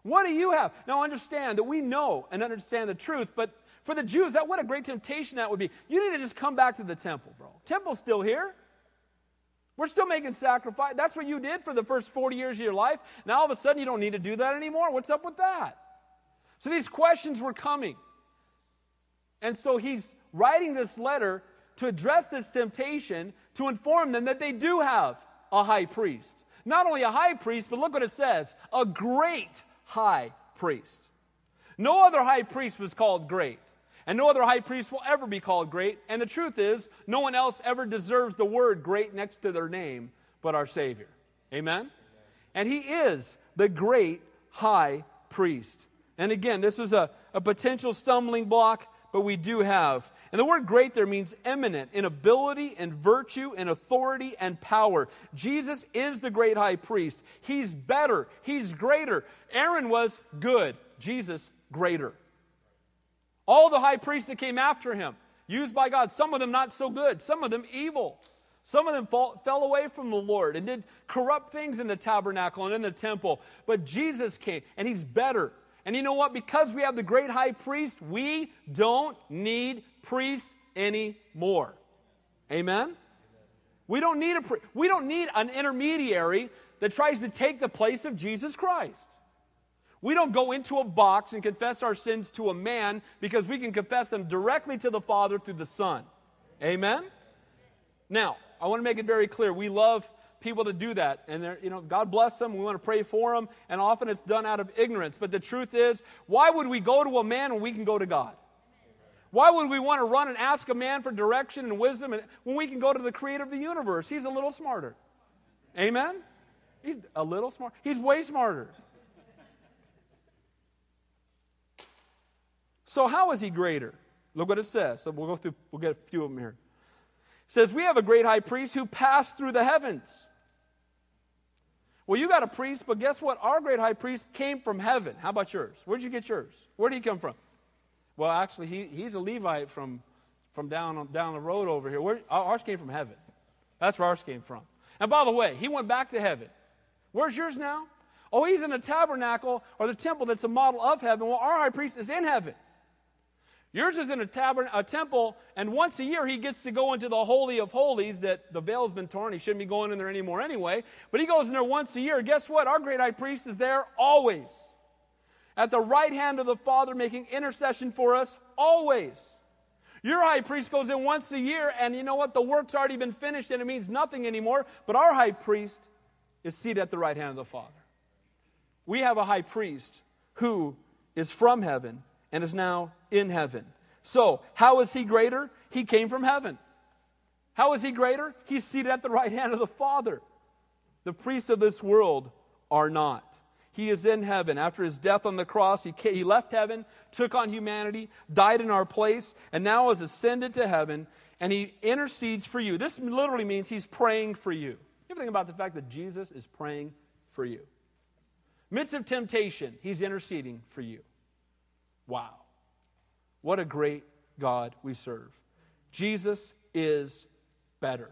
What do you have? Now understand that we know and understand the truth, but for the Jews, that what a great temptation that would be. You need to just come back to the temple, bro. Temple's still here. We're still making sacrifice. That's what you did for the first 40 years of your life. Now all of a sudden you don't need to do that anymore. What's up with that? So these questions were coming. And so he's writing this letter to address this temptation to inform them that they do have a high priest. Not only a high priest, but look what it says a great high priest. No other high priest was called great. And no other high priest will ever be called great. And the truth is, no one else ever deserves the word great next to their name but our Savior. Amen? And he is the great high priest. And again, this was a, a potential stumbling block but we do have. And the word great there means eminent in ability and virtue and authority and power. Jesus is the great high priest. He's better, he's greater. Aaron was good, Jesus greater. All the high priests that came after him, used by God, some of them not so good, some of them evil. Some of them fall, fell away from the Lord and did corrupt things in the tabernacle and in the temple. But Jesus came, and He's better. And you know what? Because we have the great high priest, we don't need priests anymore. Amen? We don't need a we don't need an intermediary that tries to take the place of Jesus Christ. We don't go into a box and confess our sins to a man because we can confess them directly to the Father through the Son. Amen? Now, I want to make it very clear. We love people to do that. And you know, God bless them. We want to pray for them. And often it's done out of ignorance. But the truth is, why would we go to a man when we can go to God? Why would we want to run and ask a man for direction and wisdom when we can go to the creator of the universe? He's a little smarter. Amen? He's a little smart. He's way smarter. So how is he greater? Look what it says. So we'll go through, we'll get a few of them here. It says, We have a great high priest who passed through the heavens well, you got a priest, but guess what? Our great high priest came from heaven. How about yours? Where'd you get yours? Where did he come from? Well, actually, he, he's a Levite from, from down, down the road over here. Where, ours came from heaven. That's where ours came from. And by the way, he went back to heaven. Where's yours now? Oh, he's in the tabernacle or the temple that's a model of heaven. Well, our high priest is in heaven. Yours is in a, tabern- a temple, and once a year he gets to go into the Holy of Holies that the veil's been torn. He shouldn't be going in there anymore anyway. But he goes in there once a year. Guess what? Our great high priest is there always. At the right hand of the Father, making intercession for us always. Your high priest goes in once a year, and you know what? The work's already been finished, and it means nothing anymore. But our high priest is seated at the right hand of the Father. We have a high priest who is from heaven and is now in heaven. So, how is he greater? He came from heaven. How is he greater? He's seated at the right hand of the Father. The priests of this world are not. He is in heaven. After his death on the cross, he, he left heaven, took on humanity, died in our place, and now has ascended to heaven, and he intercedes for you. This literally means he's praying for you. You ever think about the fact that Jesus is praying for you? Midst of temptation, he's interceding for you. Wow. What a great God we serve. Jesus is better.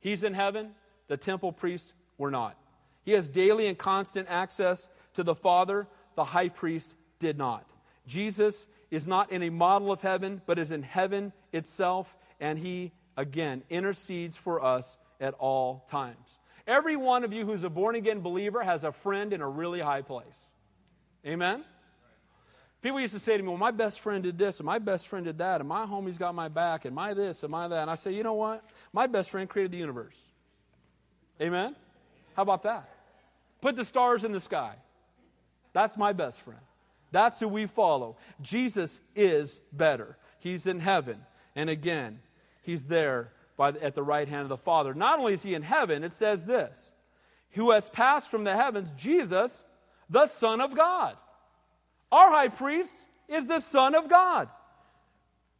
He's in heaven, the temple priests were not. He has daily and constant access to the Father, the high priest did not. Jesus is not in a model of heaven, but is in heaven itself, and he, again, intercedes for us at all times. Every one of you who's a born again believer has a friend in a really high place. Amen? People used to say to me, Well, my best friend did this, and my best friend did that, and my homie's got my back, and my this, and my that. And I say, You know what? My best friend created the universe. Amen? How about that? Put the stars in the sky. That's my best friend. That's who we follow. Jesus is better. He's in heaven. And again, he's there by, at the right hand of the Father. Not only is he in heaven, it says this who has passed from the heavens, Jesus, the Son of God. Our high priest is the Son of God.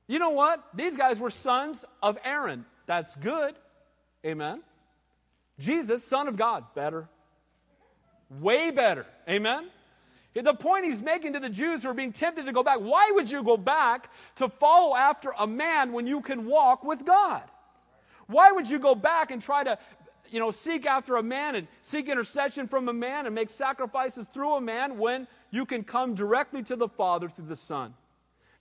You know what? These guys were sons of Aaron. That's good. Amen. Jesus, Son of God, better. Way better. Amen. The point he's making to the Jews who are being tempted to go back why would you go back to follow after a man when you can walk with God? Why would you go back and try to you know, seek after a man and seek intercession from a man and make sacrifices through a man when you can come directly to the Father through the Son.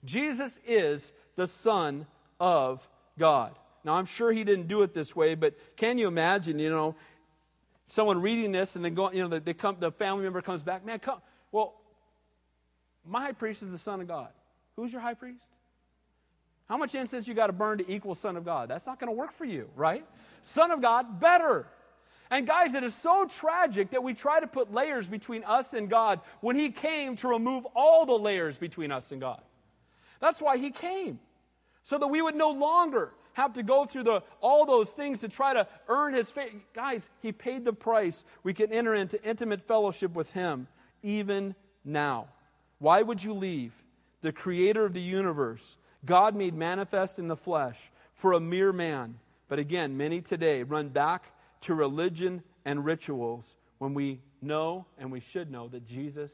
Jesus is the Son of God. Now, I'm sure he didn't do it this way, but can you imagine, you know, someone reading this and then going, you know, they come, the family member comes back, man, come, well, my high priest is the Son of God. Who's your high priest? How much incense you got to burn to equal Son of God? That's not going to work for you, right? Son of God, better. And guys, it is so tragic that we try to put layers between us and God when He came to remove all the layers between us and God. That's why He came, so that we would no longer have to go through the, all those things to try to earn His faith. Guys, He paid the price. We can enter into intimate fellowship with Him even now. Why would you leave the creator of the universe, God made manifest in the flesh, for a mere man? But again, many today run back to religion and rituals when we know and we should know that Jesus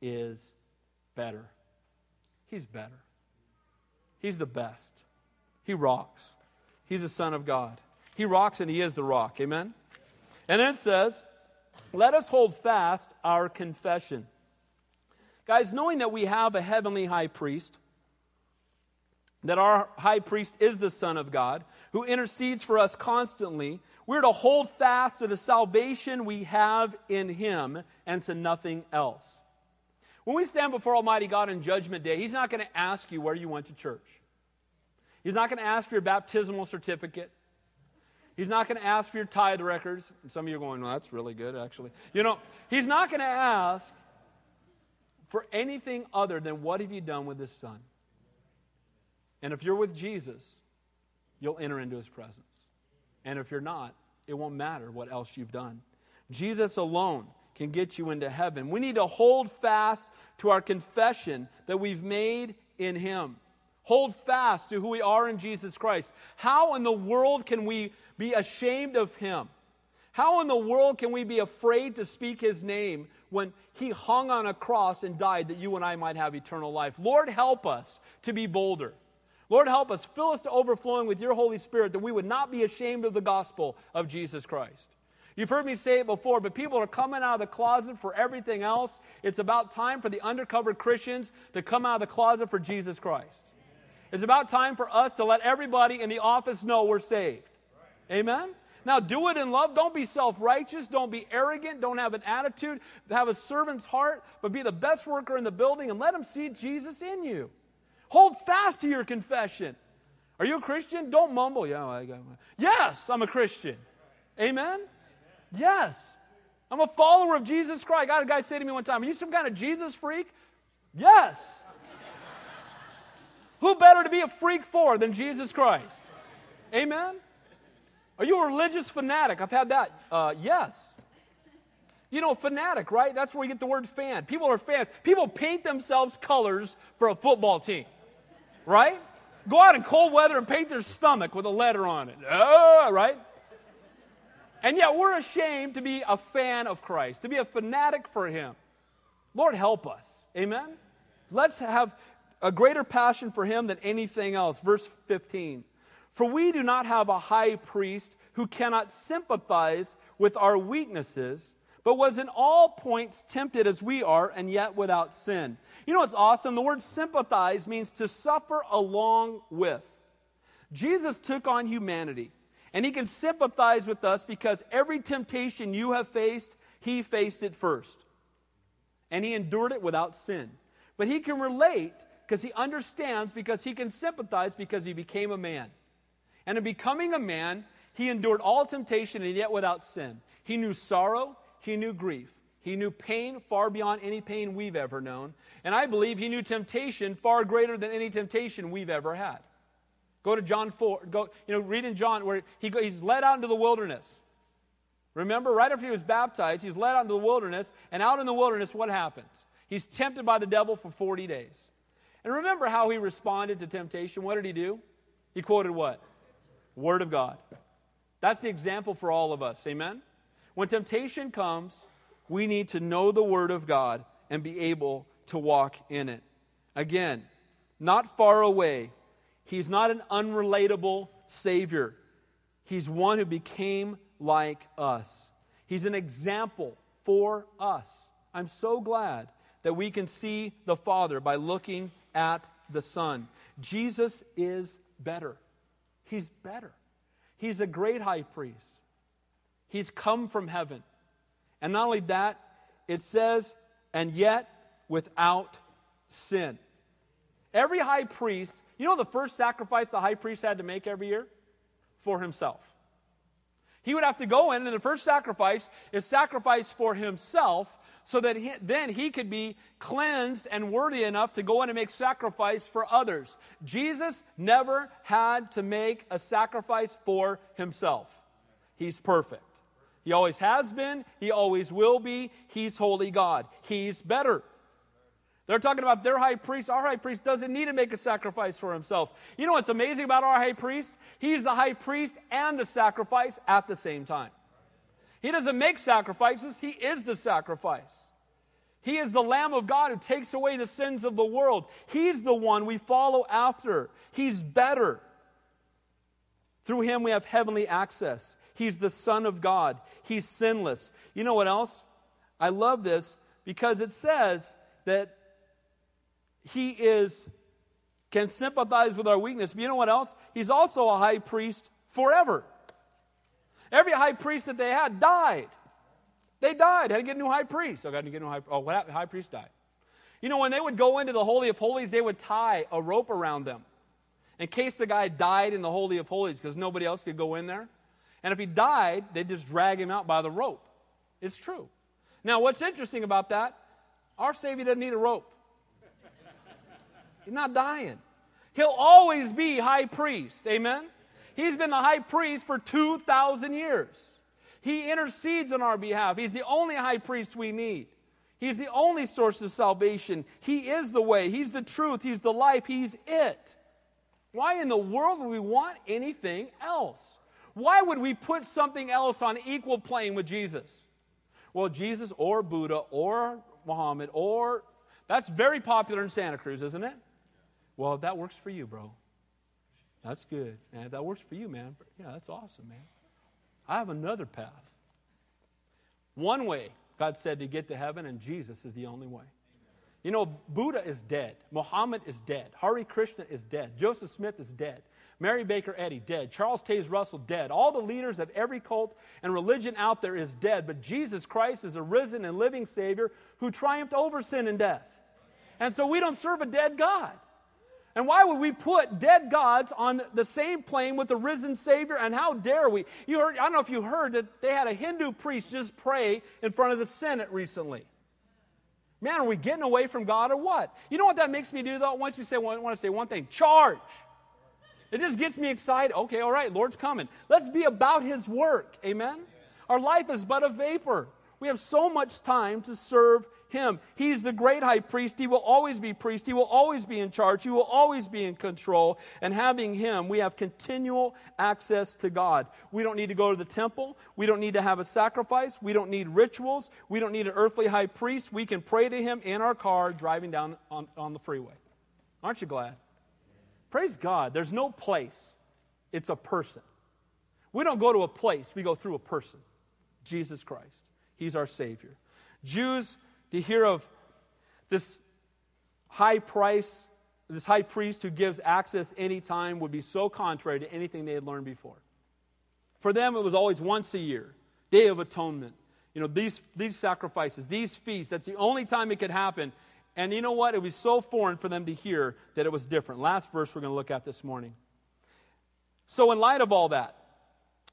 is better. He's better. He's the best. He rocks. He's the Son of God. He rocks and He is the rock. Amen? And then it says, let us hold fast our confession. Guys, knowing that we have a heavenly high priest, that our high priest is the Son of God, who intercedes for us constantly, we're to hold fast to the salvation we have in him and to nothing else. When we stand before Almighty God on Judgment Day, He's not going to ask you where you went to church. He's not going to ask for your baptismal certificate. He's not going to ask for your tithe records. And some of you are going, well, that's really good, actually. You know, he's not going to ask for anything other than what have you done with his son. And if you're with Jesus, you'll enter into his presence. And if you're not, it won't matter what else you've done. Jesus alone can get you into heaven. We need to hold fast to our confession that we've made in him. Hold fast to who we are in Jesus Christ. How in the world can we be ashamed of him? How in the world can we be afraid to speak his name when he hung on a cross and died that you and I might have eternal life? Lord, help us to be bolder. Lord, help us. Fill us to overflowing with your Holy Spirit that we would not be ashamed of the gospel of Jesus Christ. You've heard me say it before, but people are coming out of the closet for everything else. It's about time for the undercover Christians to come out of the closet for Jesus Christ. It's about time for us to let everybody in the office know we're saved. Amen? Now, do it in love. Don't be self righteous. Don't be arrogant. Don't have an attitude. Have a servant's heart, but be the best worker in the building and let them see Jesus in you. Hold fast to your confession. Are you a Christian? Don't mumble. Yeah, I got. Yes, I'm a Christian. Amen? Yes. I'm a follower of Jesus Christ. I got a guy say to me one time, Are you some kind of Jesus freak? Yes. Who better to be a freak for than Jesus Christ? Amen? Are you a religious fanatic? I've had that. Uh, yes. You know, fanatic, right? That's where you get the word fan. People are fans. People paint themselves colors for a football team, right? Go out in cold weather and paint their stomach with a letter on it. Oh, right? And yet we're ashamed to be a fan of Christ, to be a fanatic for Him. Lord, help us. Amen? Let's have a greater passion for him than anything else. Verse 15. For we do not have a high priest who cannot sympathize with our weaknesses, but was in all points tempted as we are, and yet without sin. You know what's awesome? The word sympathize means to suffer along with. Jesus took on humanity, and he can sympathize with us because every temptation you have faced, he faced it first. And he endured it without sin. But he can relate because he understands, because he can sympathize because he became a man. And in becoming a man, he endured all temptation and yet without sin. He knew sorrow, he knew grief. He knew pain far beyond any pain we've ever known. And I believe he knew temptation far greater than any temptation we've ever had. Go to John 4. Go, you know, read in John where he, he's led out into the wilderness. Remember, right after he was baptized, he's led out into the wilderness. And out in the wilderness, what happens? He's tempted by the devil for 40 days. And remember how he responded to temptation? What did he do? He quoted what? Word of God. That's the example for all of us. Amen? When temptation comes, we need to know the Word of God and be able to walk in it. Again, not far away. He's not an unrelatable Savior. He's one who became like us. He's an example for us. I'm so glad that we can see the Father by looking at the Son. Jesus is better. He's better. He's a great high priest. He's come from heaven. And not only that, it says, and yet without sin. Every high priest, you know the first sacrifice the high priest had to make every year? For himself. He would have to go in, and the first sacrifice is sacrifice for himself so that he, then he could be cleansed and worthy enough to go in and make sacrifice for others. Jesus never had to make a sacrifice for himself. He's perfect. He always has been, He always will be. He's holy God. He's better. They're talking about their high priest. Our high priest doesn't need to make a sacrifice for himself. You know what's amazing about our high priest? He's the high priest and the sacrifice at the same time. He doesn't make sacrifices, He is the sacrifice. He is the Lamb of God who takes away the sins of the world. He's the one we follow after. He's better. Through Him, we have heavenly access. He's the Son of God. He's sinless. You know what else? I love this because it says that He is can sympathize with our weakness. But you know what else? He's also a high priest forever. Every high priest that they had died. They died. Had to get a new high priest. Oh, got to get a new high. Oh, what happened? High priest died. You know, when they would go into the Holy of Holies, they would tie a rope around them in case the guy died in the Holy of Holies because nobody else could go in there. And if he died, they'd just drag him out by the rope. It's true. Now, what's interesting about that? Our Savior doesn't need a rope. He's not dying. He'll always be high priest. Amen? He's been the high priest for 2,000 years. He intercedes on our behalf. He's the only high priest we need. He's the only source of salvation. He is the way. He's the truth. He's the life. He's it. Why in the world would we want anything else? Why would we put something else on equal plane with Jesus? Well, Jesus or Buddha or Muhammad or that's very popular in Santa Cruz, isn't it? Well, that works for you, bro, that's good. That works for you, man, yeah, that's awesome, man. I have another path. One way, God said, to get to heaven, and Jesus is the only way. You know, Buddha is dead. Muhammad is dead. Hare Krishna is dead. Joseph Smith is dead. Mary Baker Eddy, dead. Charles Taze Russell, dead. All the leaders of every cult and religion out there is dead. But Jesus Christ is a risen and living Savior who triumphed over sin and death. And so we don't serve a dead God. And why would we put dead gods on the same plane with the risen Savior? And how dare we? You heard, I don't know if you heard that they had a Hindu priest just pray in front of the Senate recently. Man, are we getting away from God or what? You know what that makes me do though? Once we say, I want to say one thing charge. It just gets me excited. Okay, all right, Lord's coming. Let's be about His work. Amen? Our life is but a vapor. We have so much time to serve Him. He's the great high priest. He will always be priest. He will always be in charge. He will always be in control. And having Him, we have continual access to God. We don't need to go to the temple. We don't need to have a sacrifice. We don't need rituals. We don't need an earthly high priest. We can pray to Him in our car driving down on, on the freeway. Aren't you glad? Praise God, there's no place, it's a person. We don't go to a place, we go through a person Jesus Christ. He's our Savior. Jews, to hear of this high price, this high priest who gives access anytime, would be so contrary to anything they had learned before. For them, it was always once a year, Day of Atonement. You know, these, these sacrifices, these feasts, that's the only time it could happen. And you know what? It was so foreign for them to hear that it was different. Last verse we're going to look at this morning. So, in light of all that,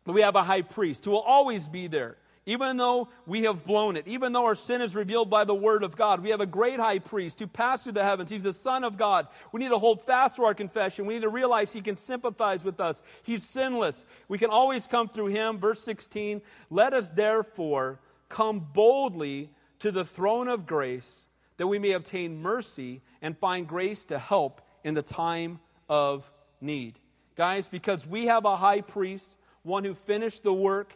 we have a high priest who will always be there, even though we have blown it, even though our sin is revealed by the word of God. We have a great high priest who passed through the heavens. He's the Son of God. We need to hold fast to our confession. We need to realize he can sympathize with us. He's sinless. We can always come through him. Verse 16 Let us therefore come boldly to the throne of grace that we may obtain mercy and find grace to help in the time of need. Guys, because we have a high priest, one who finished the work,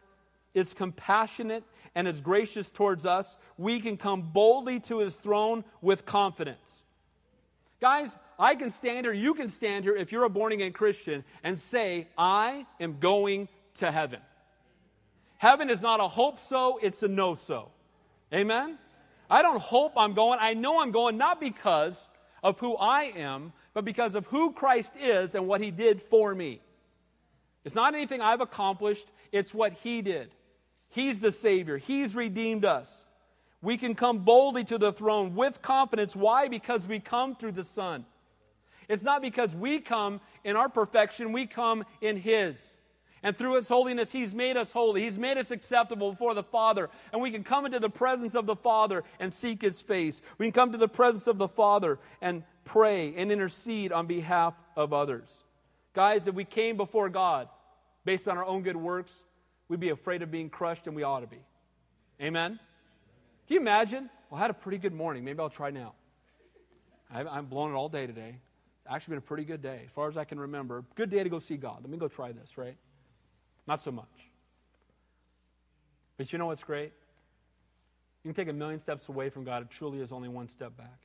is compassionate, and is gracious towards us, we can come boldly to his throne with confidence. Guys, I can stand here, you can stand here if you're a born again Christian and say, I am going to heaven. Heaven is not a hope so, it's a no so. Amen? I don't hope I'm going. I know I'm going not because of who I am, but because of who Christ is and what he did for me. It's not anything I've accomplished, it's what he did. He's the Savior, he's redeemed us. We can come boldly to the throne with confidence. Why? Because we come through the Son. It's not because we come in our perfection, we come in His. And through His holiness, He's made us holy. He's made us acceptable before the Father. And we can come into the presence of the Father and seek His face. We can come to the presence of the Father and pray and intercede on behalf of others. Guys, if we came before God based on our own good works, we'd be afraid of being crushed, and we ought to be. Amen? Can you imagine? Well, I had a pretty good morning. Maybe I'll try now. I'm blowing it all day today. Actually been a pretty good day, as far as I can remember. Good day to go see God. Let me go try this, right? Not so much. But you know what's great? You can take a million steps away from God. It truly is only one step back.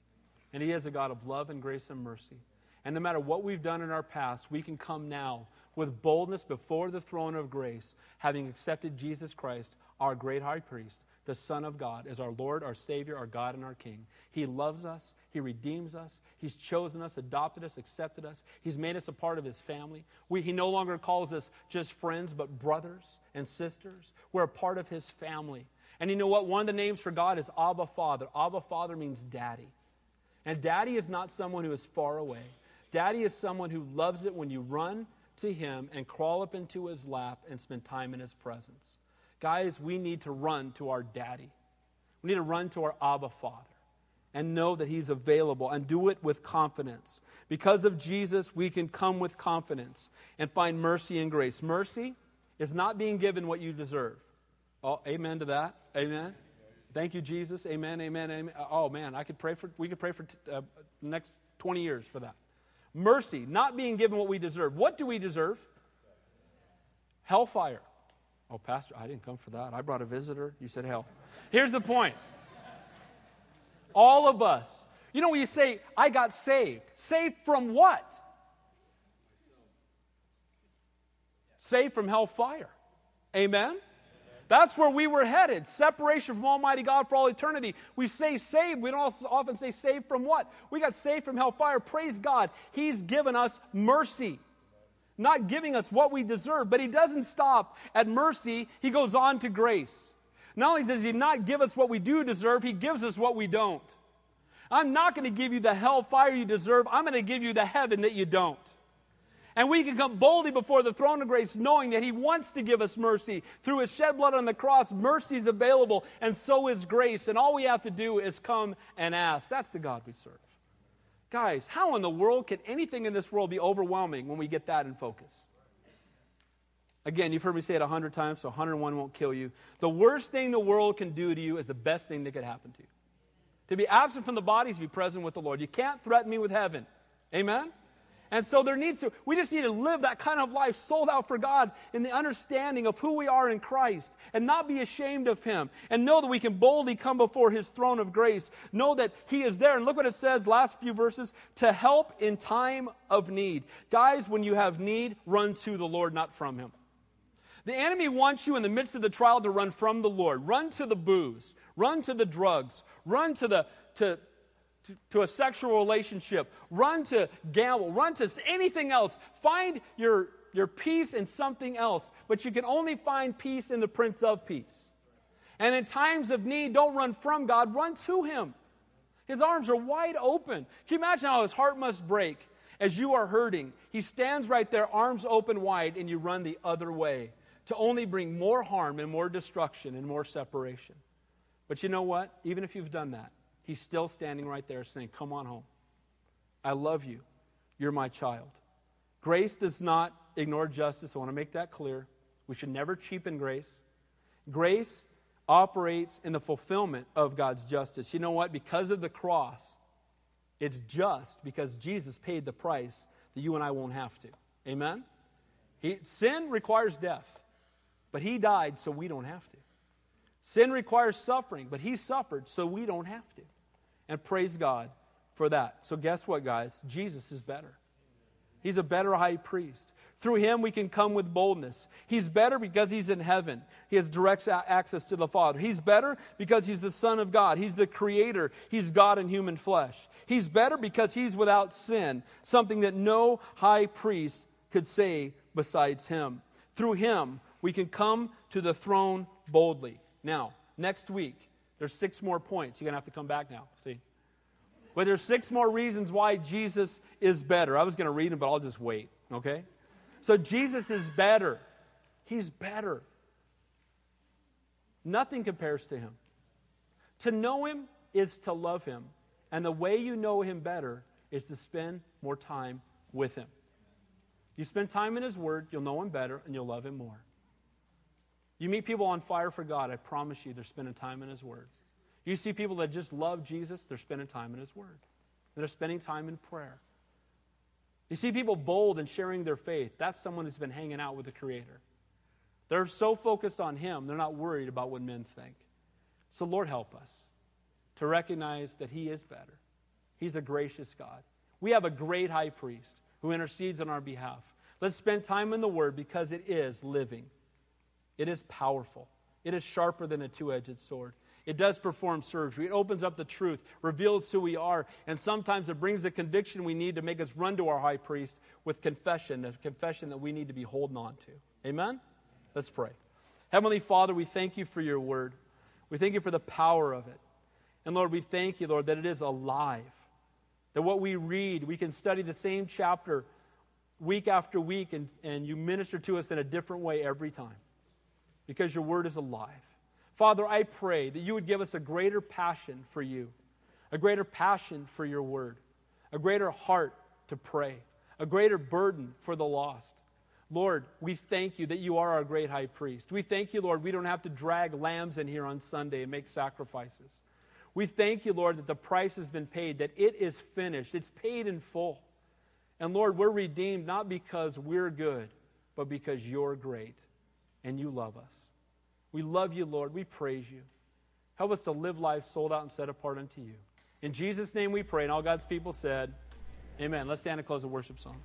And He is a God of love and grace and mercy. And no matter what we've done in our past, we can come now with boldness before the throne of grace, having accepted Jesus Christ, our great high priest, the Son of God, as our Lord, our Savior, our God, and our King. He loves us. He redeems us. He's chosen us, adopted us, accepted us. He's made us a part of His family. We, he no longer calls us just friends, but brothers and sisters. We're a part of His family. And you know what? One of the names for God is Abba Father. Abba Father means daddy. And daddy is not someone who is far away. Daddy is someone who loves it when you run to Him and crawl up into His lap and spend time in His presence. Guys, we need to run to our daddy. We need to run to our Abba Father and know that He's available and do it with confidence. Because of Jesus, we can come with confidence and find mercy and grace. Mercy is not being given what you deserve. Oh, amen to that. Amen. Thank you, Jesus. Amen. Amen. Amen. Oh man, I could pray for. We could pray for uh, next twenty years for that. Mercy, not being given what we deserve. What do we deserve? Hellfire. Oh, Pastor, I didn't come for that. I brought a visitor. You said hell. Here's the point. All of us. You know when you say, I got saved. Saved from what? Saved from hellfire. Amen? That's where we were headed. Separation from Almighty God for all eternity. We say saved. We don't often say saved from what? We got saved from hellfire. Praise God. He's given us mercy. Not giving us what we deserve, but He doesn't stop at mercy. He goes on to grace. Not only does He not give us what we do deserve, He gives us what we don't. I'm not going to give you the hellfire you deserve. I'm going to give you the heaven that you don't. And we can come boldly before the throne of grace knowing that He wants to give us mercy. Through His shed blood on the cross, mercy is available, and so is grace. And all we have to do is come and ask. That's the God we serve. Guys, how in the world can anything in this world be overwhelming when we get that in focus? Again, you've heard me say it a hundred times, so 101 won't kill you. The worst thing the world can do to you is the best thing that could happen to you. To be absent from the body is to be present with the Lord. You can't threaten me with heaven. Amen? And so there needs to, we just need to live that kind of life sold out for God in the understanding of who we are in Christ and not be ashamed of Him and know that we can boldly come before His throne of grace. Know that He is there. And look what it says, last few verses, to help in time of need. Guys, when you have need, run to the Lord, not from Him. The enemy wants you in the midst of the trial to run from the Lord. Run to the booze, run to the drugs, run to the to, to, to, a sexual relationship, run to gamble, run to anything else. Find your, your peace in something else, but you can only find peace in the Prince of Peace. And in times of need, don't run from God, run to Him. His arms are wide open. Can you imagine how his heart must break as you are hurting? He stands right there, arms open wide, and you run the other way to only bring more harm and more destruction and more separation. But you know what? Even if you've done that, he's still standing right there saying, Come on home. I love you. You're my child. Grace does not ignore justice. I want to make that clear. We should never cheapen grace. Grace operates in the fulfillment of God's justice. You know what? Because of the cross, it's just because Jesus paid the price that you and I won't have to. Amen? He, sin requires death. But he died so we don't have to. Sin requires suffering, but he suffered so we don't have to. And praise God for that. So, guess what, guys? Jesus is better. He's a better high priest. Through him, we can come with boldness. He's better because he's in heaven. He has direct access to the Father. He's better because he's the Son of God. He's the Creator. He's God in human flesh. He's better because he's without sin, something that no high priest could say besides him. Through him, we can come to the throne boldly. Now, next week, there's six more points. You're going to have to come back now. See? But there's six more reasons why Jesus is better. I was going to read them, but I'll just wait, okay? So Jesus is better. He's better. Nothing compares to him. To know him is to love him. And the way you know him better is to spend more time with him. You spend time in his word, you'll know him better, and you'll love him more. You meet people on fire for God, I promise you, they're spending time in His Word. You see people that just love Jesus, they're spending time in His Word. They're spending time in prayer. You see people bold and sharing their faith, that's someone who's been hanging out with the Creator. They're so focused on Him, they're not worried about what men think. So, Lord, help us to recognize that He is better. He's a gracious God. We have a great high priest who intercedes on our behalf. Let's spend time in the Word because it is living. It is powerful. It is sharper than a two edged sword. It does perform surgery. It opens up the truth, reveals who we are, and sometimes it brings the conviction we need to make us run to our high priest with confession, a confession that we need to be holding on to. Amen? Let's pray. Heavenly Father, we thank you for your word. We thank you for the power of it. And Lord, we thank you, Lord, that it is alive. That what we read, we can study the same chapter week after week, and, and you minister to us in a different way every time because your word is alive. Father, I pray that you would give us a greater passion for you, a greater passion for your word, a greater heart to pray, a greater burden for the lost. Lord, we thank you that you are our great high priest. We thank you, Lord, we don't have to drag lambs in here on Sunday and make sacrifices. We thank you, Lord, that the price has been paid, that it is finished, it's paid in full. And Lord, we're redeemed not because we're good, but because you're great and you love us. We love you, Lord. We praise you. Help us to live life sold out and set apart unto you. In Jesus' name we pray. And all God's people said, Amen. Let's stand and close the worship song.